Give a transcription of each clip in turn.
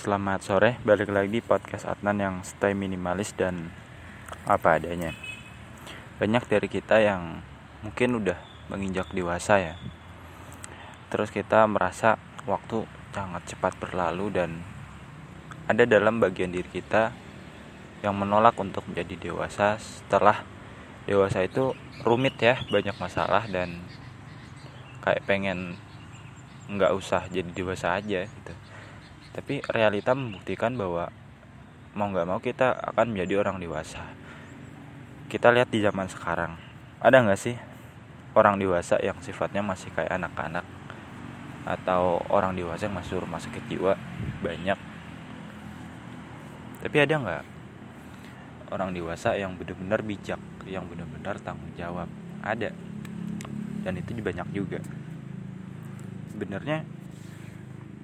Selamat sore, balik lagi podcast Adnan yang stay minimalis dan apa adanya. Banyak dari kita yang mungkin udah menginjak dewasa ya. Terus kita merasa waktu sangat cepat berlalu dan ada dalam bagian diri kita yang menolak untuk menjadi dewasa setelah dewasa itu rumit ya, banyak masalah dan kayak pengen nggak usah jadi dewasa aja gitu tapi realita membuktikan bahwa mau nggak mau kita akan menjadi orang dewasa. Kita lihat di zaman sekarang. Ada nggak sih orang dewasa yang sifatnya masih kayak anak-anak? Atau orang dewasa yang masih rumah sakit jiwa? Banyak. Tapi ada nggak orang dewasa yang benar-benar bijak yang benar-benar tanggung jawab? Ada. Dan itu banyak juga. Sebenarnya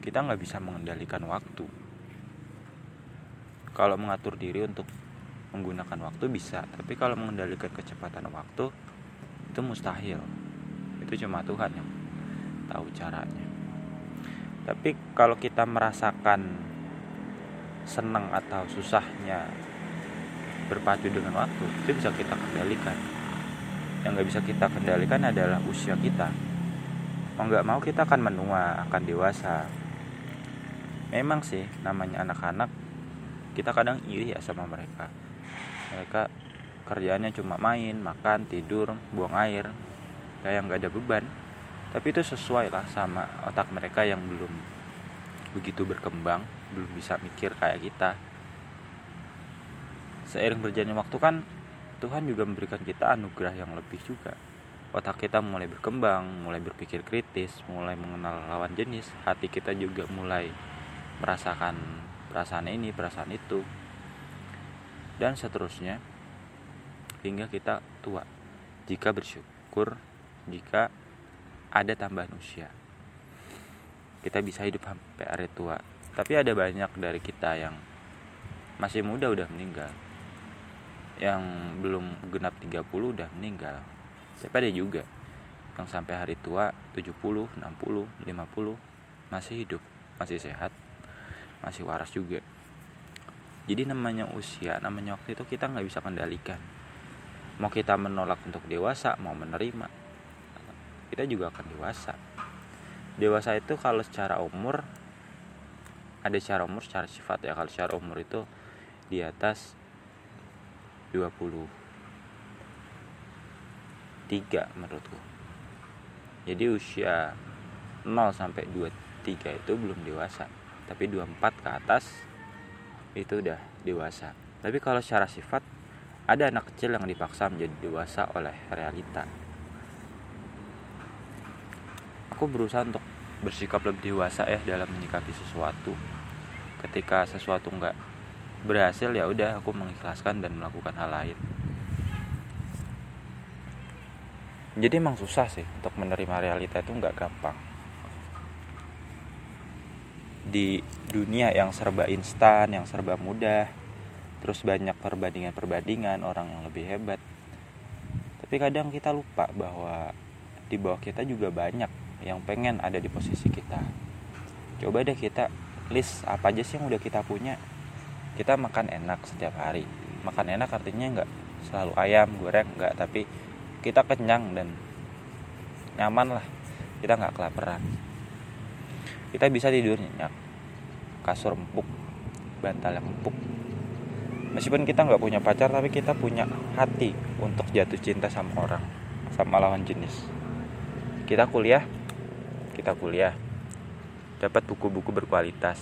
kita nggak bisa mengendalikan waktu. Kalau mengatur diri untuk menggunakan waktu bisa tapi kalau mengendalikan kecepatan waktu itu mustahil. Itu cuma Tuhan yang tahu caranya. Tapi kalau kita merasakan senang atau susahnya berpacu dengan waktu itu bisa kita kendalikan. Yang nggak bisa kita kendalikan adalah usia kita. Mau nggak mau kita akan menua akan dewasa memang sih namanya anak-anak kita kadang iri ya sama mereka. Mereka kerjaannya cuma main makan tidur buang air kayak nggak ada beban. Tapi itu sesuai lah sama otak mereka yang belum begitu berkembang belum bisa mikir kayak kita. Seiring berjalannya waktu kan Tuhan juga memberikan kita anugerah yang lebih juga. Otak kita mulai berkembang mulai berpikir kritis mulai mengenal lawan jenis hati kita juga mulai merasakan perasaan ini perasaan itu. Dan seterusnya hingga kita tua. Jika bersyukur jika ada tambahan usia kita bisa hidup sampai hari tua. Tapi ada banyak dari kita yang masih muda udah meninggal. Yang belum genap 30 udah meninggal. Tapi ada juga yang sampai hari tua 70, 60, 50 masih hidup, masih sehat masih waras juga. Jadi namanya usia namanya waktu itu kita nggak bisa kendalikan. Mau kita menolak untuk dewasa mau menerima kita juga akan dewasa. Dewasa itu kalau secara umur ada secara umur secara sifat ya. Kalau secara umur itu di atas 20 3 menurutku. Jadi usia 0 sampai 23 itu belum dewasa tapi 24 ke atas itu udah dewasa. Tapi kalau secara sifat ada anak kecil yang dipaksa menjadi dewasa oleh realita. Aku berusaha untuk bersikap lebih dewasa ya dalam menyikapi sesuatu. Ketika sesuatu nggak berhasil ya udah aku mengikhlaskan dan melakukan hal lain. Jadi emang susah sih untuk menerima realita itu nggak gampang di dunia yang serba instan, yang serba mudah, terus banyak perbandingan-perbandingan orang yang lebih hebat. Tapi kadang kita lupa bahwa di bawah kita juga banyak yang pengen ada di posisi kita. Coba deh kita list apa aja sih yang udah kita punya. Kita makan enak setiap hari. Makan enak artinya nggak selalu ayam goreng nggak, tapi kita kenyang dan nyaman lah. Kita nggak kelaparan kita bisa tidur nyenyak. Kasur empuk bantal yang empuk. Meskipun kita nggak punya pacar tapi kita punya hati untuk jatuh cinta sama orang sama lawan jenis. Kita kuliah kita kuliah. Dapat buku-buku berkualitas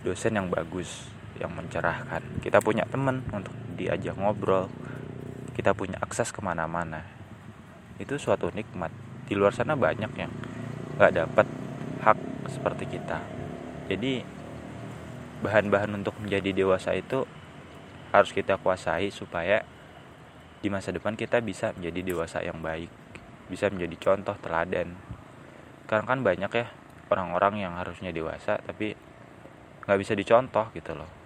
dosen yang bagus yang mencerahkan. Kita punya teman untuk diajak ngobrol. Kita punya akses ke mana-mana. Itu suatu nikmat. Di luar sana banyak yang nggak dapat seperti kita. Jadi bahan-bahan untuk menjadi dewasa itu harus kita kuasai supaya di masa depan kita bisa menjadi dewasa yang baik bisa menjadi contoh teladan. Karena kan banyak ya orang-orang yang harusnya dewasa tapi nggak bisa dicontoh gitu loh